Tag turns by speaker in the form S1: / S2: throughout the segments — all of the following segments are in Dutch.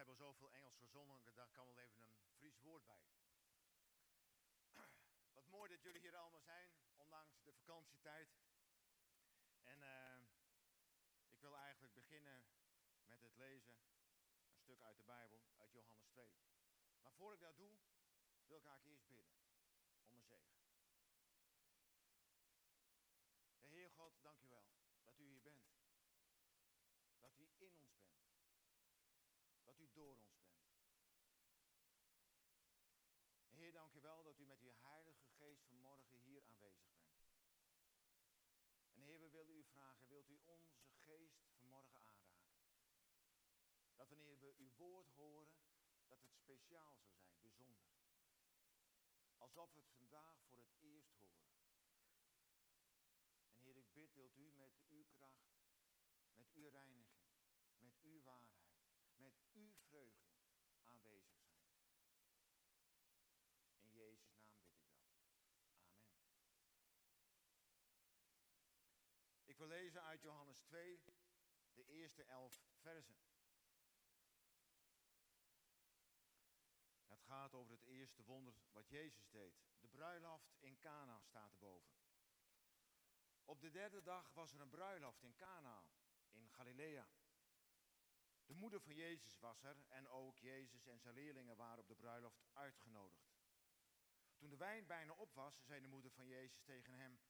S1: hebben zoveel Engels gezongen, daar kan wel even een Fries woord bij. Wat mooi dat jullie hier allemaal zijn, ondanks de vakantietijd. En uh, ik wil eigenlijk beginnen met het lezen, een stuk uit de Bijbel, uit Johannes 2. Maar voor ik dat doe, wil ik eigenlijk eerst bidden om een zegen. De Heer God, dank u wel dat u hier bent. Dat u in ons bent dat u door ons bent. Heer, dank u wel dat u met uw heilige geest vanmorgen hier aanwezig bent. En Heer, we willen u vragen, wilt u onze geest vanmorgen aanraken? Dat wanneer we uw woord horen, dat het speciaal zou zijn, bijzonder. Alsof we het vandaag voor het eerst horen. En Heer, ik bid, wilt u met uw kracht, met uw reiniging, met uw waarheid met uw vreugde aanwezig zijn. In Jezus' naam bid ik dat. Amen. Ik wil lezen uit Johannes 2, de eerste elf versen. Het gaat over het eerste wonder wat Jezus deed. De bruiloft in Cana staat erboven. Op de derde dag was er een bruiloft in Cana in Galilea. De moeder van Jezus was er en ook Jezus en zijn leerlingen waren op de bruiloft uitgenodigd. Toen de wijn bijna op was, zei de moeder van Jezus tegen hem: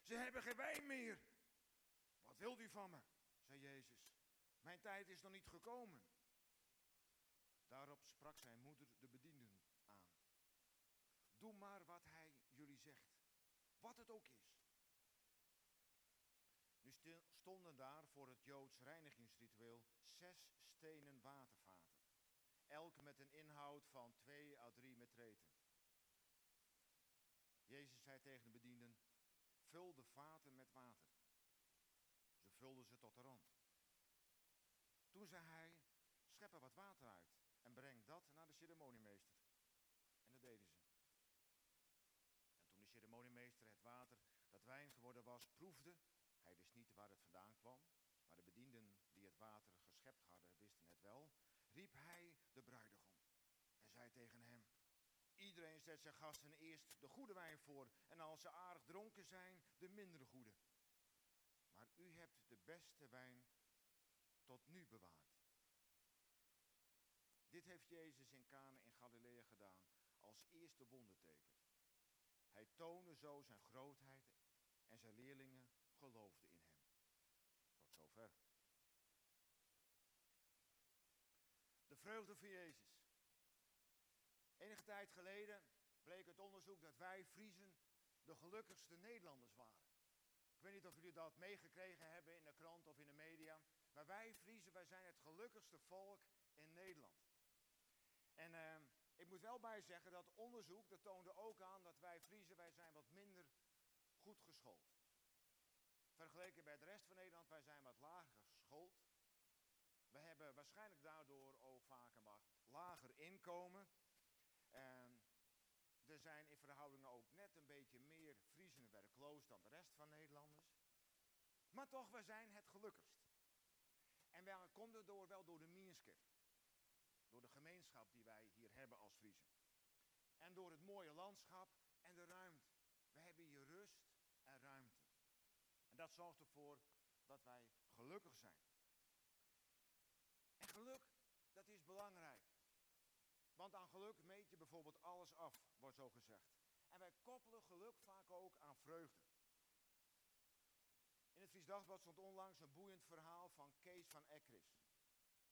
S1: Ze hebben geen wijn meer. Wat wilt u van me? zei Jezus. Mijn tijd is nog niet gekomen. Daarop sprak zijn moeder de bedienden aan. Doe maar wat hij jullie zegt, wat het ook is. Stonden daar voor het Joods reinigingsritueel zes stenen watervaten. Elk met een inhoud van twee à drie metreten. Jezus zei tegen de bedienden, vul de vaten met water. Ze vulden ze tot de rand. Toen zei hij, schep er wat water uit en breng dat naar de ceremoniemeester. En dat deden ze. En toen de ceremoniemeester het water dat wijn geworden was proefde, hij wist niet waar het vandaan kwam, maar de bedienden die het water geschept hadden wisten het wel. Riep hij de bruidegom en zei tegen hem: Iedereen zet zijn gasten eerst de goede wijn voor en als ze aardig dronken zijn, de mindere goede. Maar u hebt de beste wijn tot nu bewaard. Dit heeft Jezus in Cana in Galilea gedaan als eerste wonderteken. Hij toonde zo zijn grootheid en zijn leerlingen geloofde in hem. Tot zover. De vreugde van Jezus. Enige tijd geleden bleek het onderzoek dat wij Friesen de gelukkigste Nederlanders waren. Ik weet niet of jullie dat meegekregen hebben in de krant of in de media. Maar wij Friesen, wij zijn het gelukkigste volk in Nederland. En uh, ik moet wel bij zeggen dat onderzoek, dat toonde ook aan dat wij Friesen, wij zijn wat minder goed geschoold. Vergeleken bij de rest van Nederland, wij zijn wat lager geschoold. We hebben waarschijnlijk daardoor ook vaak een wat lager inkomen. En er zijn in verhoudingen ook net een beetje meer Friesen werkloos dan de rest van Nederlanders. Maar toch, we zijn het gelukkigst. En wij komen door, wel door de Mierskip. Door de gemeenschap die wij hier hebben als Friesen. En door het mooie landschap en de ruimte. We hebben hier rust en ruimte. En dat zorgt ervoor dat wij gelukkig zijn. En geluk, dat is belangrijk. Want aan geluk meet je bijvoorbeeld alles af, wordt zo gezegd. En wij koppelen geluk vaak ook aan vreugde. In het Fries Dagblad stond onlangs een boeiend verhaal van Kees van Ekris.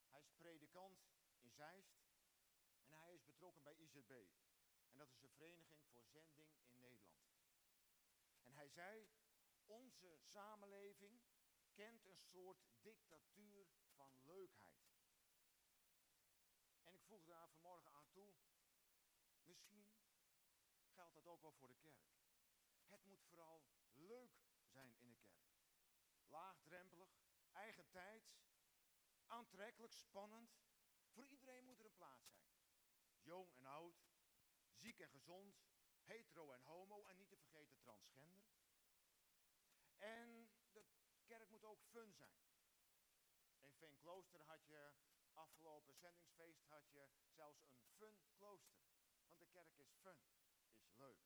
S1: Hij is predikant in Zeist en hij is betrokken bij IZB. En dat is een vereniging voor zending in Nederland. En hij zei, onze samenleving kent een soort dictatuur van leukheid. En ik voeg daar vanmorgen aan toe, misschien geldt dat ook wel voor de kerk. Het moet vooral leuk zijn in de kerk. Laagdrempelig, eigen tijd, aantrekkelijk, spannend. Voor iedereen moet er een plaats zijn. Jong en oud, ziek en gezond, hetero en homo en niet te vergeten transgender. En de kerk moet ook fun zijn. In Veenklooster had je afgelopen zendingsfeest had je zelfs een fun klooster. Want de kerk is fun, is leuk.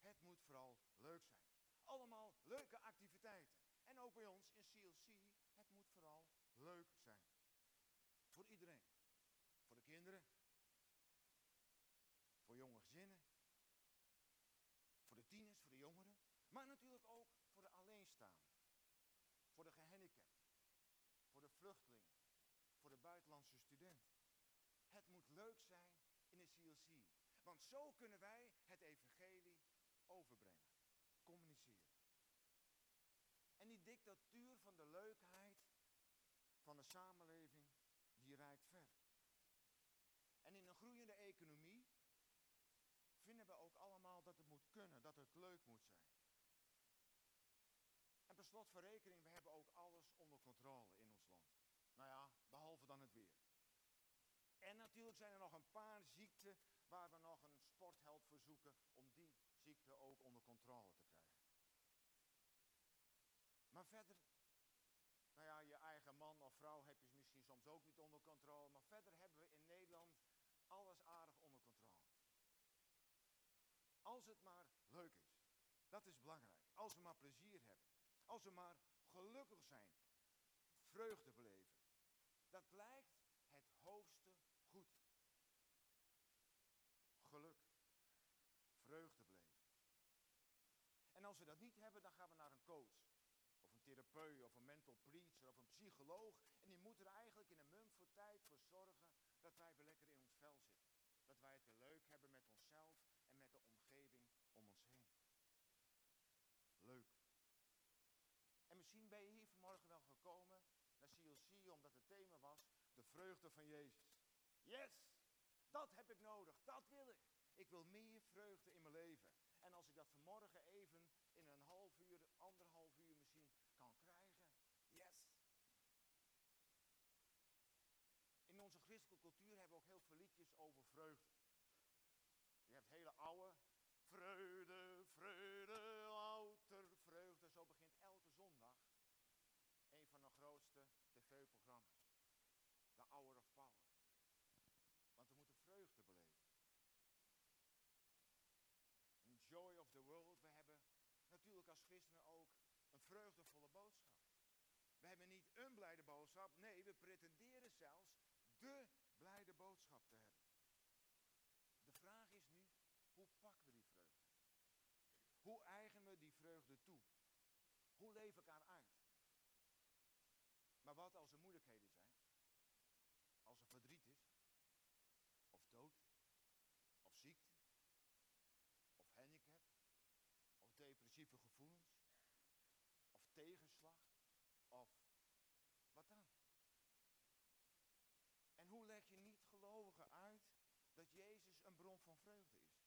S1: Het moet vooral leuk zijn. Allemaal leuke activiteiten. En ook bij ons in CLC, het moet vooral leuk zijn. Voor iedereen. Voor de kinderen. Voor jonge gezinnen. Voor de tieners, voor de jongeren. Maar natuurlijk ook alleenstaanden. Voor de gehandicapten. Voor de vluchtelingen. Voor de buitenlandse studenten. Het moet leuk zijn in de CLC. Want zo kunnen wij het evangelie overbrengen. Communiceren. En die dictatuur van de leukheid van de samenleving, die reikt ver. En in een groeiende economie vinden we ook allemaal dat het moet kunnen, dat het leuk moet zijn. Slot van rekening, we hebben ook alles onder controle in ons land. Nou ja, behalve dan het weer. En natuurlijk zijn er nog een paar ziekten waar we nog een sportheld voor zoeken om die ziekte ook onder controle te krijgen. Maar verder, nou ja, je eigen man of vrouw heb je misschien soms ook niet onder controle, maar verder hebben we in Nederland alles aardig onder controle. Als het maar leuk is. Dat is belangrijk. Als we maar plezier hebben. Als we maar gelukkig zijn. Vreugde beleven. Dat lijkt het hoogste goed. Geluk. Vreugde beleven. En als we dat niet hebben, dan gaan we naar een coach. Of een therapeut, of een mental preacher, of een psycholoog. En die moet er eigenlijk in een mum voor tijd voor zorgen dat wij weer lekker in ons vel zitten. Dat wij het weer leuk hebben met onszelf en met de omgeving om ons heen. Leuk. En misschien ben je hier vanmorgen wel gekomen naar CLC omdat het thema was de vreugde van Jezus. Yes, dat heb ik nodig, dat wil ik. Ik wil meer vreugde in mijn leven. En als ik dat vanmorgen even in een half uur, anderhalf uur misschien kan krijgen, yes. In onze christelijke cultuur hebben we ook heel veel liedjes over vreugde. Je hebt hele oude vreugde, vreugde, louter vreugde. Zo begint elke zondag een van de grootste tv-programma's. Hour of Power. Want we moeten vreugde beleven. En Joy of the World. We hebben natuurlijk als christenen ook een vreugdevolle boodschap. We hebben niet een blijde boodschap. Nee, we pretenderen zelfs de blijde boodschap te hebben. De vraag is nu, hoe pakken we die vreugde? Hoe eigenen we die vreugde toe? Hoe leef ik haar uit? Maar wat als er moeilijkheden zijn? Als er verdriet is? Of dood? Of ziekte? Of handicap? Of depressieve gevoelens? Of tegenslag? Of wat dan? En hoe leg je niet gelovigen uit dat Jezus een bron van vreugde is?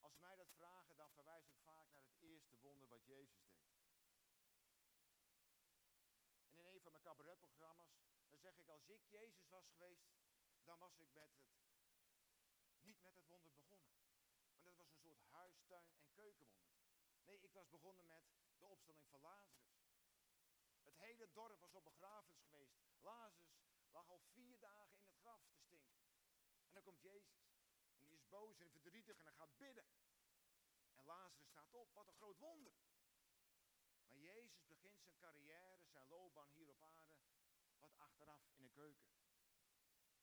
S1: Als mij dat vragen, dan verwijs ik vaak naar het eerste wonder wat Jezus deed. En in een van mijn cabaretprogramma's, dan zeg ik, als ik Jezus was geweest, dan was ik met het, niet met het wonder begonnen. Want dat was een en keukenwonder. Nee, ik was begonnen met de opstelling van Lazarus. Het hele dorp was op begrafenis geweest. Lazarus lag al vier dagen in het graf te stinken. En dan komt Jezus. En die is boos en verdrietig en hij gaat bidden. En Lazarus staat op. Wat een groot wonder. Maar Jezus begint zijn carrière, zijn loopbaan hier op aarde, wat achteraf in de keuken.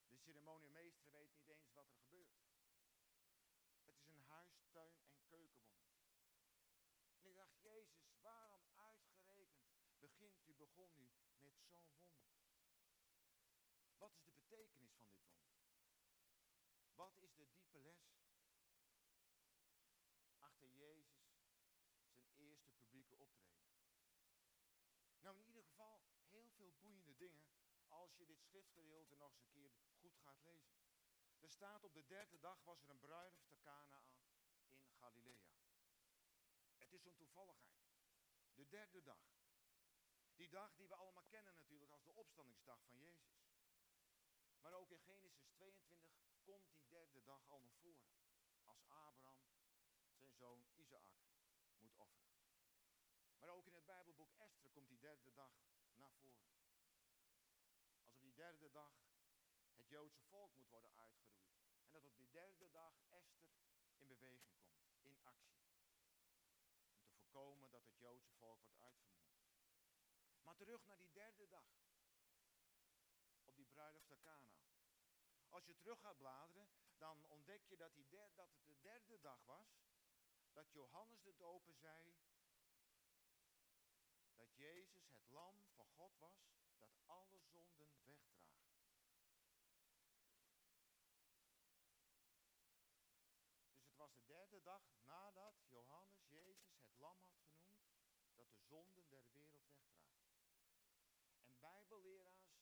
S1: De ceremoniemeester weet niet eens wat er gebeurt. Het is een huistuin- en keukenwonder. En ik dacht, Jezus, waarom uitgerekend begint u, met? Wat is de betekenis van dit wonder? Wat is de diepe les achter Jezus zijn eerste publieke optreden? Nou, in ieder geval heel veel boeiende dingen als je dit schriftgedeelte nog eens een keer goed gaat lezen. Er staat op de derde dag was er een bruiloft te Canaan in Galilea. Het is een toevalligheid. De derde dag. Die dag die we allemaal kennen natuurlijk als de opstandingsdag van Jezus. Maar ook in Genesis 22 komt die derde dag al naar voren. Als Abraham zijn zoon Isaac moet offeren. Maar ook in het Bijbelboek Esther komt die derde dag naar voren. Als derde dag het Joodse volk moet worden uitgeroeid. En dat op die derde dag Esther in beweging komt, in actie. Om te voorkomen dat het Joodse volk wordt. Maar terug naar die derde dag. Op die bruiloft van. Als je terug gaat bladeren, dan ontdek je dat, die dat het de derde dag was dat Johannes de Doper zei dat Jezus het lam van God was dat alle zonden wegdraagt. Dus het was de derde dag nadat Johannes Jezus het lam had genoemd dat de zonden der wereld wegdraagt. Bijbelleraars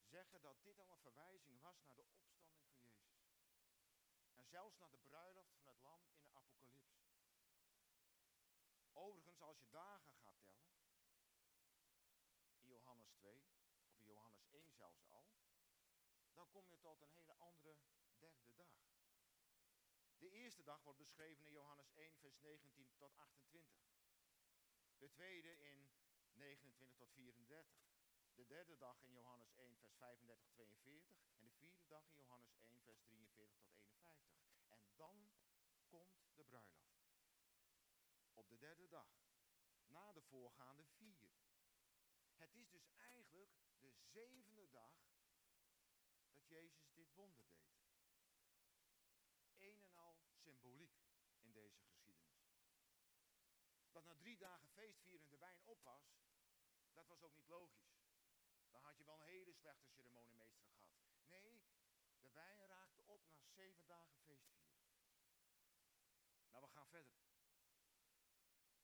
S1: zeggen dat dit al een verwijzing was naar de opstanding van Jezus. En zelfs naar de bruiloft van het lam in de apocalyps. Overigens, als je dagen gaat tellen, in Johannes 2, of in Johannes 1 zelfs al, dan kom je tot een hele andere derde dag. De eerste dag wordt beschreven in Johannes 1, vers 19 tot 28. De tweede in 29 tot 34. De derde dag in Johannes 1, vers 35, 42. En de vierde dag in Johannes 1, vers 43 tot 51. En dan komt de bruiloft op de derde dag. Na de voorgaande vier. Het is dus eigenlijk de zevende dag dat Jezus dit wonder deed. Een en al symboliek in deze geschiedenis. Dat na drie dagen feestvieren de wijn op was, dat was ook niet logisch. Dan had je wel een hele slechte ceremoniemeester gehad. Nee, de wijn raakte op na zeven dagen feestvieren. Nou, we gaan verder.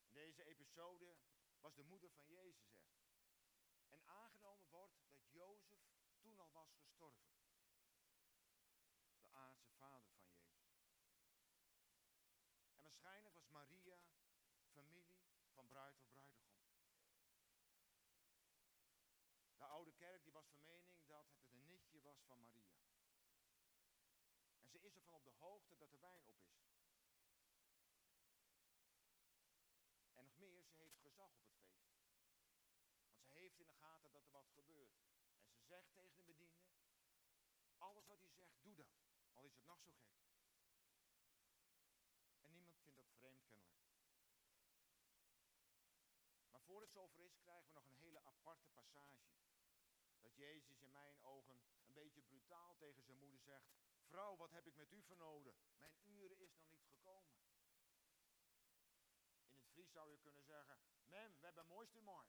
S1: In deze episode was de moeder van Jezus er. En aangenomen wordt dat Jozef toen al was gestorven. De aardse vader van Jezus. En waarschijnlijk was Maria familie van bruid of bruidegom. De oude kerk die was van mening dat het een nichtje was van Maria. En ze is ervan op de hoogte dat er wijn op is. meer, ze heeft gezag op het feest. Want ze heeft in de gaten dat er wat gebeurt. En ze zegt tegen de bediende, alles wat hij zegt, doe dat. Al is het nog zo gek. En niemand vindt dat vreemd kennelijk. Maar voor het zover is, krijgen we nog een hele aparte passage. Dat Jezus in mijn ogen beetje brutaal tegen zijn moeder zegt: Vrouw, wat heb ik met u vernoden? Mijn uren is nog niet gekomen. Fries zou je kunnen zeggen, mem, we hebben mooiste mooi.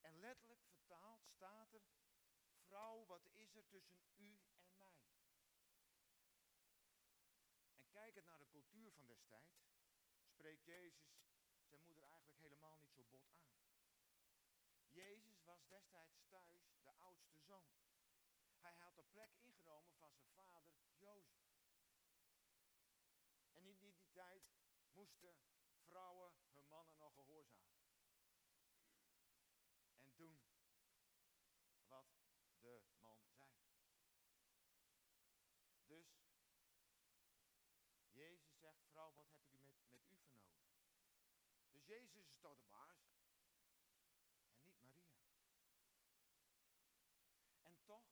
S1: En letterlijk vertaald staat er, vrouw, wat is er tussen u en mij? En kijkend naar de cultuur van destijds, spreekt Jezus zijn moeder eigenlijk helemaal niet zo bot aan. Jezus was destijds thuis oudste zoon. Hij had de plek ingenomen van zijn vader Jozef. En in die, tijd moesten vrouwen hun mannen nog gehoorzamen. En doen wat de man zei. Dus, Jezus zegt, vrouw, wat heb ik met, met u vernomen? Dus Jezus is toch de baas. En niet Maria. En toch,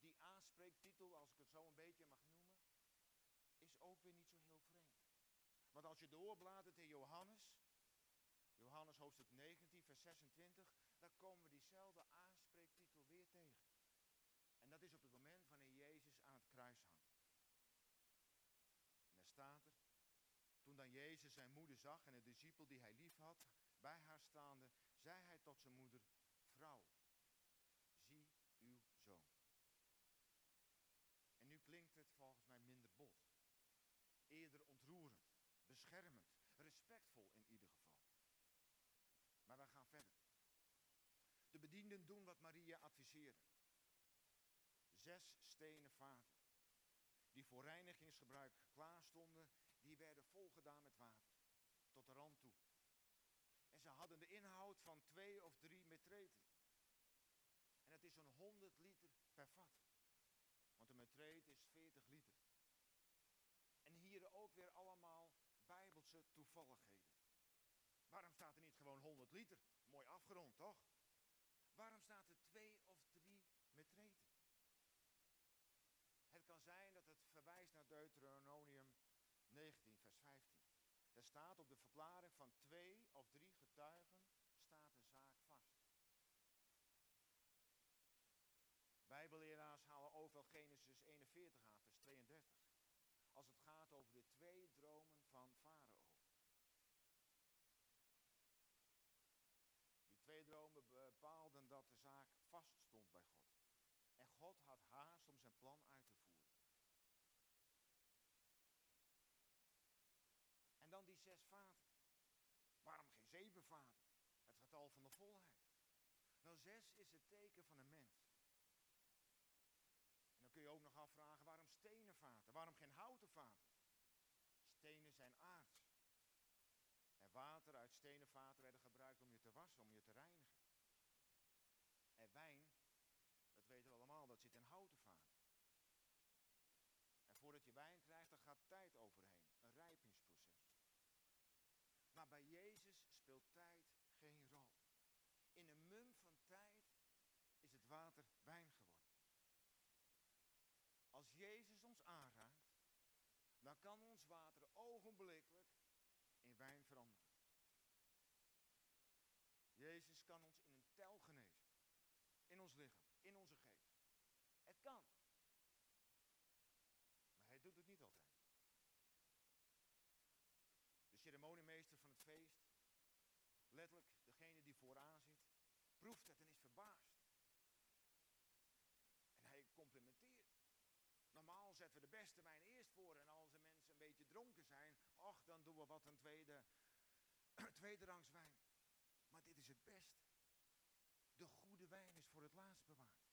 S1: die aanspreektitel, als ik het zo een beetje mag noemen, is ook weer niet zo heel vreemd. Want als je doorbladert in Johannes, Johannes hoofdstuk 19, vers 26, dan komen we diezelfde aanspreektitel weer tegen. En dat is op het moment wanneer Jezus aan het kruis hangt. En daar staat er, toen dan Jezus zijn moeder zag en de discipel die hij lief had, bij haar staande, zei hij tot zijn moeder, vrouw, zie uw zoon. En nu klinkt het volgens mij minder bot, eerder ontroerend beschermend, respectvol in ieder geval. Maar we gaan verder. De bedienden doen wat Maria adviseerde. Zes stenen vaten, die voor reinigingsgebruik klaar stonden, die werden volgedaan met water, tot de rand toe. En ze hadden de inhoud van twee of drie metreten. En het is zo'n 100 liter per vat. Een metreet is 40 liter. En hier ook weer allemaal bijbelse toevalligheden. Waarom staat er niet gewoon 100 liter? Mooi afgerond, toch? Waarom staat er twee of drie met reten? Het kan zijn dat het verwijst naar Deuteronomium 19, vers 15. Er staat op de verklaring van twee of drie getuigen staat de zaak vast. Bijbelleraars halen overal Genesis 41 aan, vers 32. Als het gaat over de twee dromen van Farao. Die twee dromen bepaalden dat de zaak vast stond bij God. En God had haast om zijn plan uit te voeren. En dan die zes vaten. Waarom geen zeven vaten? Het getal van de volheid. Nou, zes is het teken van een mens. En dan kun je nog afvragen, waarom stenen vaten? Waarom geen houten vaten? Stenen zijn aards. En water uit stenen vaten werden gebruikt om je te wassen, om je te reinigen. En wijn, dat weten we allemaal, dat zit in houten vaten. En voordat je wijn krijgt, dan gaat tijd overheen. Een rijpingsproces. Maar bij Jezus speelt tijd geen rol. In een mum van tijd is het water. Als Jezus ons aanraakt, dan kan ons water ogenblikkelijk in wijn veranderen. Jezus kan ons in een tel genezen. In ons lichaam, in onze geest. Het kan. Maar hij doet het niet altijd. De ceremoniemeester van het feest, letterlijk degene die vooraan zit, proeft het en is verbaasd. En hij complimenteert. Normaal zetten we de beste wijn eerst voor en als de mensen een beetje dronken zijn, ach, dan doen we wat een tweede, tweede rangs wijn. Maar dit is het beste. De goede wijn is voor het laatst bewaard.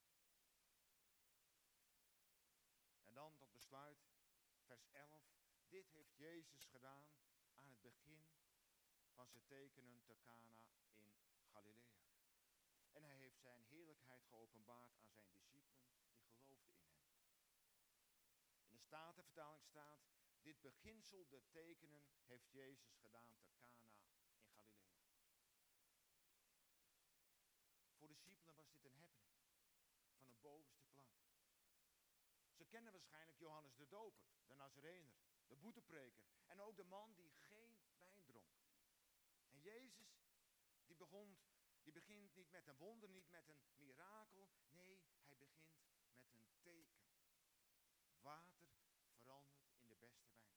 S1: En dan tot besluit, vers 11. Dit heeft Jezus gedaan aan het begin van zijn tekenen te Cana in Galilea. En hij heeft zijn heerlijkheid geopenbaard aan zijn discipelen die geloofden in hem. In de Statenvertaling staat, dit beginsel de tekenen heeft Jezus gedaan te Cana in Galilea. Voor de discipelen was dit een happening van het bovenste plan. Ze kennen waarschijnlijk Johannes de Doper, de Nazarener, de boetepreker en ook de man die geen wijn dronk. En Jezus, die, begon, die begint niet met een wonder, niet met een mirakel. Nee, hij begint met een teken. Water verandert in de beste wijn.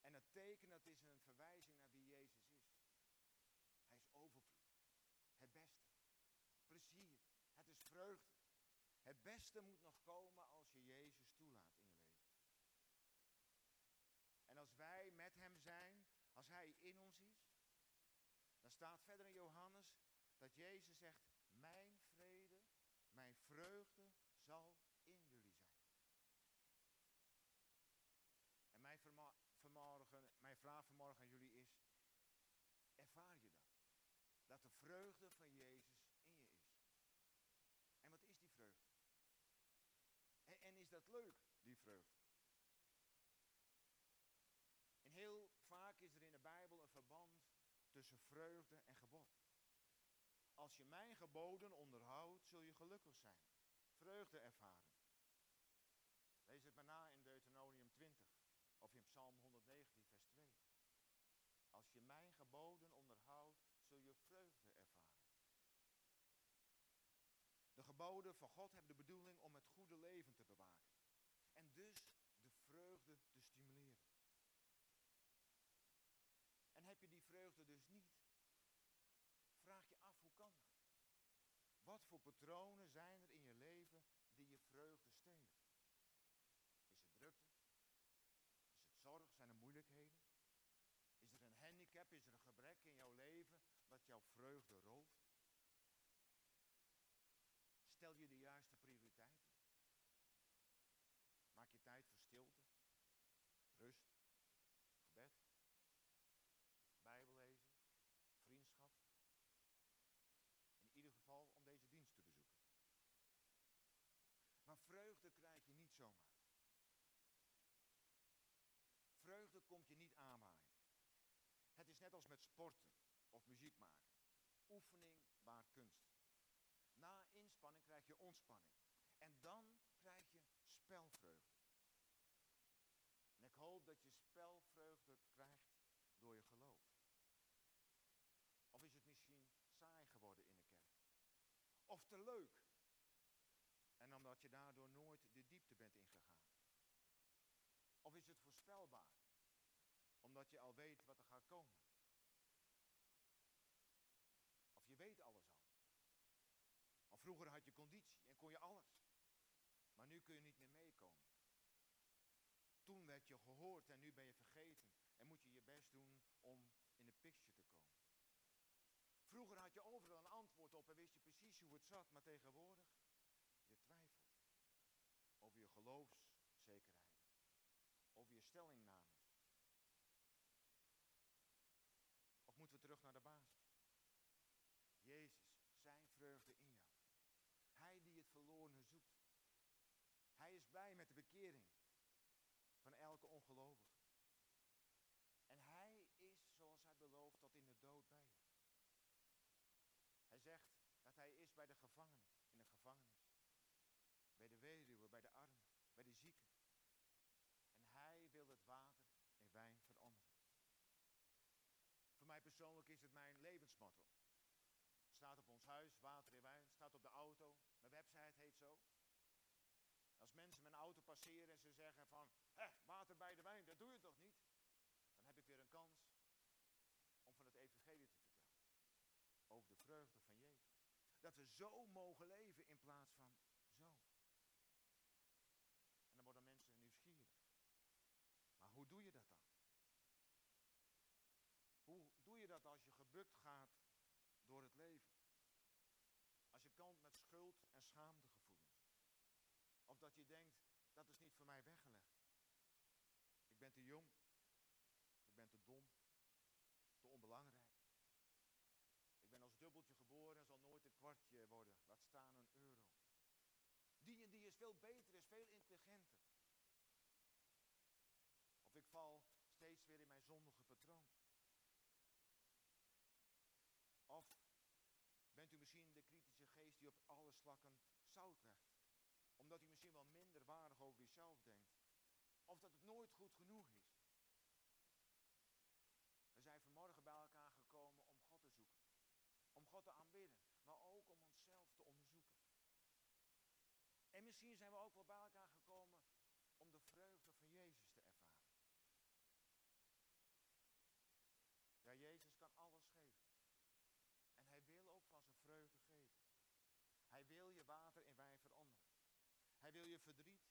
S1: En het teken, dat is een verwijzing naar wie Jezus is. Hij is overvloed. Het beste. Plezier. Het is vreugde. Het beste moet nog komen als je Jezus toelaat in je leven. En als wij met Hem zijn, als Hij in ons is, dan staat verder in Johannes dat Jezus zegt, mijn vrede, mijn vreugde zal in jullie zijn. En mijn, vraag aan jullie is, ervaar je dat? Dat de vreugde van Jezus in je is. En wat is die vreugde? En, is dat leuk, die vreugde? En heel vaak is er in de Bijbel een verband tussen vreugde en gebod. Als je mijn geboden onderhoudt, zul je gelukkig zijn. Vreugde ervaren. Lees het maar na in Deuteronomium 20 of in Psalm 119, vers 2. Als je mijn geboden onderhoudt, zul je vreugde ervaren. De geboden van God hebben de bedoeling om het goede leven te bewaken. En dus de vreugde te stimuleren. En heb je die vreugde dus niet, vraag je af hoe kan dat? Wat voor patronen zijn er in je leven die je vreugde stelen? Is het drukte? Is het zorg? Zijn er moeilijkheden? Is handicap? Is er een gebrek in jouw leven dat jouw vreugde rooft? Stel je de juiste prioriteiten? Maak je tijd voor stilte, rust, gebed, Bijbellezen, vriendschap. In ieder geval om deze dienst te bezoeken. Maar vreugde krijg je niet zomaar. Vreugde komt je niet aanwaaien. Is net als met sporten of muziek maken. oefening baart kunst. Na inspanning krijg je ontspanning. En dan krijg je spelvreugde. En ik hoop dat je spelvreugde krijgt door je geloof. Of is het misschien saai geworden in de kerk? Of te leuk? En omdat je daardoor nooit de diepte bent ingegaan. Of is het voorspelbaar? Omdat je al weet wat er gaat komen. Of je weet alles al. Of vroeger had je conditie en kon je alles. Maar nu kun je niet meer meekomen. Toen werd je gehoord en nu ben je vergeten. En moet je je best doen om in de picture te komen. Vroeger had je overal een antwoord op en wist je precies hoe het zat. Maar tegenwoordig, je twijfelt. Over je geloofszekerheid. Over je stellingname. Of moeten we terug naar de basis? Jezus, zijn vreugde in jou. Hij die het verlorene zoekt. Hij is blij met de bekering van elke ongelovige. En hij is, zoals hij belooft, tot in de dood bij je. Hij zegt dat hij is bij de gevangenen, in de gevangenis. Bij de weduwe, bij de armen, bij de zieken. En hij wil het water in wijn veranderen. Voor persoonlijk is het mijn levensmotto. Staat op ons huis, water in wijn, staat op de auto. Mijn website heet zo. Als mensen mijn auto passeren en ze zeggen van, hé, water bij de wijn, dat doe je toch niet? Dan heb ik weer een kans om van het evangelie te vertellen. Over de vreugde van Jezus. Dat we zo mogen leven in plaats van zo. En dan worden mensen nieuwsgierig. Maar hoe doe je dat dan? Hoe doe je als je gebukt gaat door het leven? Als je kant met schuld en schaamtegevoelens. Of dat je denkt, dat is niet voor mij weggelegd. Ik ben te jong. Ik ben te dom. Te onbelangrijk. Ik ben als dubbeltje geboren en zal nooit een kwartje worden. Laat staan een euro. Die en die is veel beter, is veel intelligenter. Of ik val steeds weer in mijn zondige patroon. Of bent u de kritische geest die op alle slakken zout legt? Omdat u misschien wel minder waardig over uzelf denkt. Of dat het nooit goed genoeg is. We zijn vanmorgen bij elkaar gekomen om God te zoeken. Om God te aanbidden. Maar ook om onszelf te onderzoeken. En misschien zijn we ook wel bij elkaar gekomen om de vreugde van Jezus te ervaren. Ja, Jezus kan alles geven. En hij wil ook van zijn vreugde geven. Hij wil je water in wijn veranderen. Hij wil je verdriet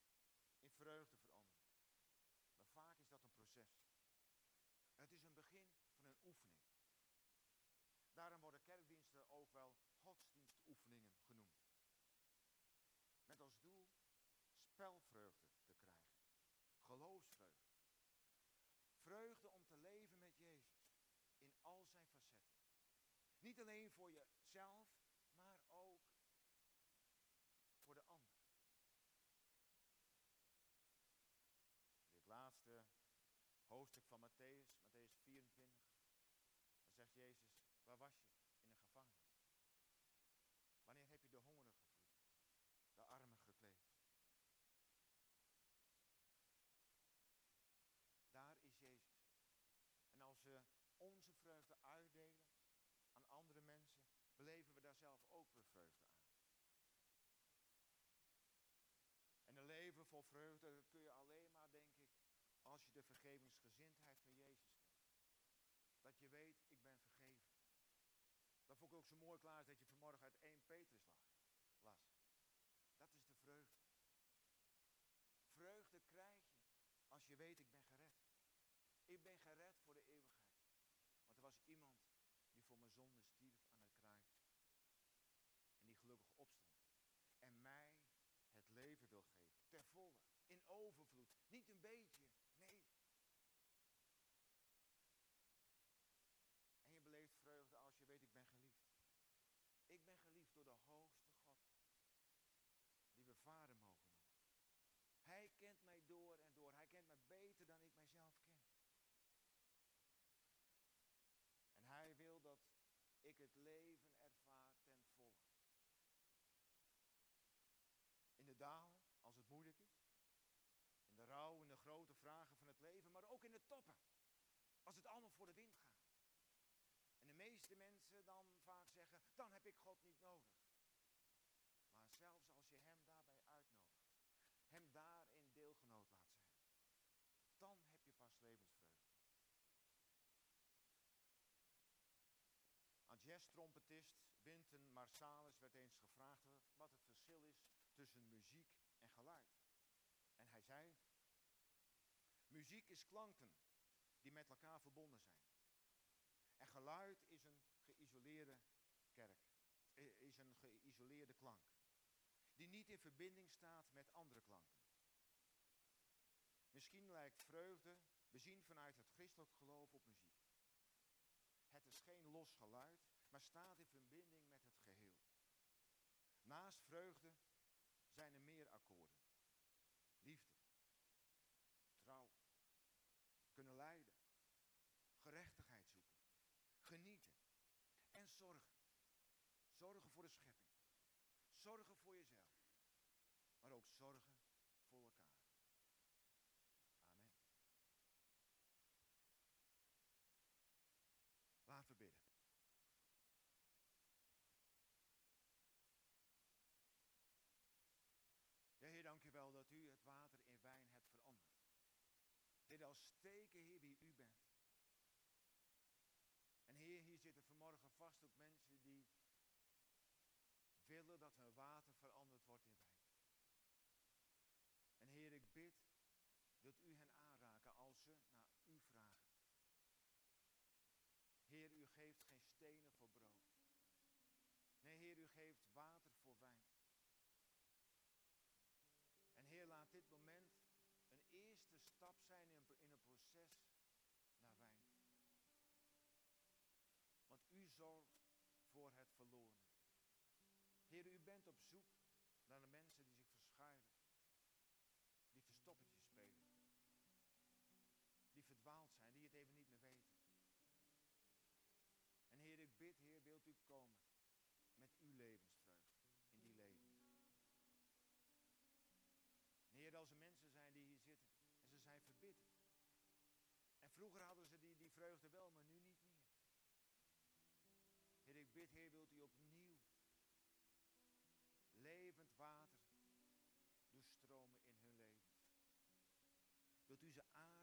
S1: in vreugde veranderen. Maar vaak is dat een proces. Het is een begin van een oefening. Daarom worden kerkdiensten ook wel godsdienstoefeningen genoemd. Met als doel spelvreugde te krijgen. Geloofsvreugde. Vreugde om te leven met Jezus. In al zijn facetten. Niet alleen voor jezelf, maar ook voor de ander. Dit laatste hoofdstuk van Matthäus, Matthäus 24, dan zegt Jezus, waar was je? In een gevangenis. Wanneer heb je de hongerigen gevoed? De armen gekleed? Daar is Jezus. En als we onze vreugde uitdelen aan andere mensen, beleven we daar zelf ook weer vreugde aan. En een leven vol vreugde kun je alleen maar, denk ik, als je de vergevingsgezindheid van Jezus kent. Dat je weet. Dat vond ik ook zo mooi klaar dat je vanmorgen uit 1 Petrus las. Dat is de vreugde. Vreugde krijg je als je weet, ik ben gered. Ik ben gered voor de eeuwigheid. Want er was iemand die voor mijn zonde stierf aan het kruis. En die gelukkig opstond. En mij het leven wil geven. Ter volle. In overvloed. Niet een beetje. Nee. En je beleeft vreugde als je weet ik ben geliefd. Ik ben geliefd door de hoogste God. Die we vader mogen. Hij kent mij door en door. Hij kent mij beter dan ik mijzelf ken. En hij wil dat ik ik het leven ervaar ten volle. In de dalen, als het moeilijk is. In de rouw, in de grote vragen van het leven, maar ook in de toppen. Als het allemaal voor de wind gaat. En de meeste mensen dan vaak zeggen, dan heb ik God niet nodig. Maar zelfs als je Hem daarbij uitnodigt, Hem daarin deelgenoot laat zijn, dan heb je pas levensvreugde. Aan jazztrompetist Winton Marsalis werd eens gevraagd wat het verschil is tussen muziek en geluid. En hij zei, muziek is klanken die met elkaar verbonden zijn. En geluid is een geïsoleerde kerk, is een geïsoleerde klank, die niet in verbinding staat met andere klanken. Misschien lijkt vreugde bezien vanuit het christelijk geloof op muziek. Het is geen los geluid, maar staat in verbinding met het geheel. Naast vreugde zijn er meer akkoorden. Liefde, trouw, kunnen lijden, gerechtigheid zoeken, genieten en zorgen. Zorgen voor de schepping, zorgen voor jezelf, maar ook zorgen voor elkaar. Amen. Laten we bidden. Ja, Heer, dank u wel dat het water in wijn hebt veranderd. Heer, als steken, Heer, wie u bent. En Heer, hier zitten vanmorgen vast ook mensen die willen dat hun water veranderd wordt in wijn. En Heer, ik bid dat u hen aanraken als ze naar u vragen. Heer, u geeft geen stenen voor brood. Nee, Heer, u geeft water voor wijn. En Heer, laat dit moment een eerste stap zijn in, een proces naar wijn. Want u zorgt voor het verloren. Heer, u bent op zoek naar de mensen die zich verschuilen. Die verstoppertjes spelen. Die verdwaald zijn, die het even niet meer weten. En Heer, ik bid, Heer, wilt u komen met uw levensvreugde in die levens. En Heer, als er mensen zijn die hier zitten en ze zijn verbitterd. En vroeger hadden ze die, die vreugde wel, maar nu niet meer. Heer, ik bid, Heer, wilt u opnieuw levend water doorstromen in hun leven. Wilt u ze aanraken,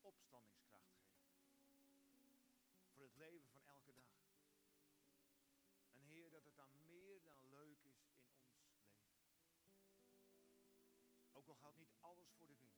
S1: opstandingskracht geeft. Voor het leven van elke dag. En Heer, dat het dan meer dan leuk is in ons leven. Ook al gaat niet alles voor de wind.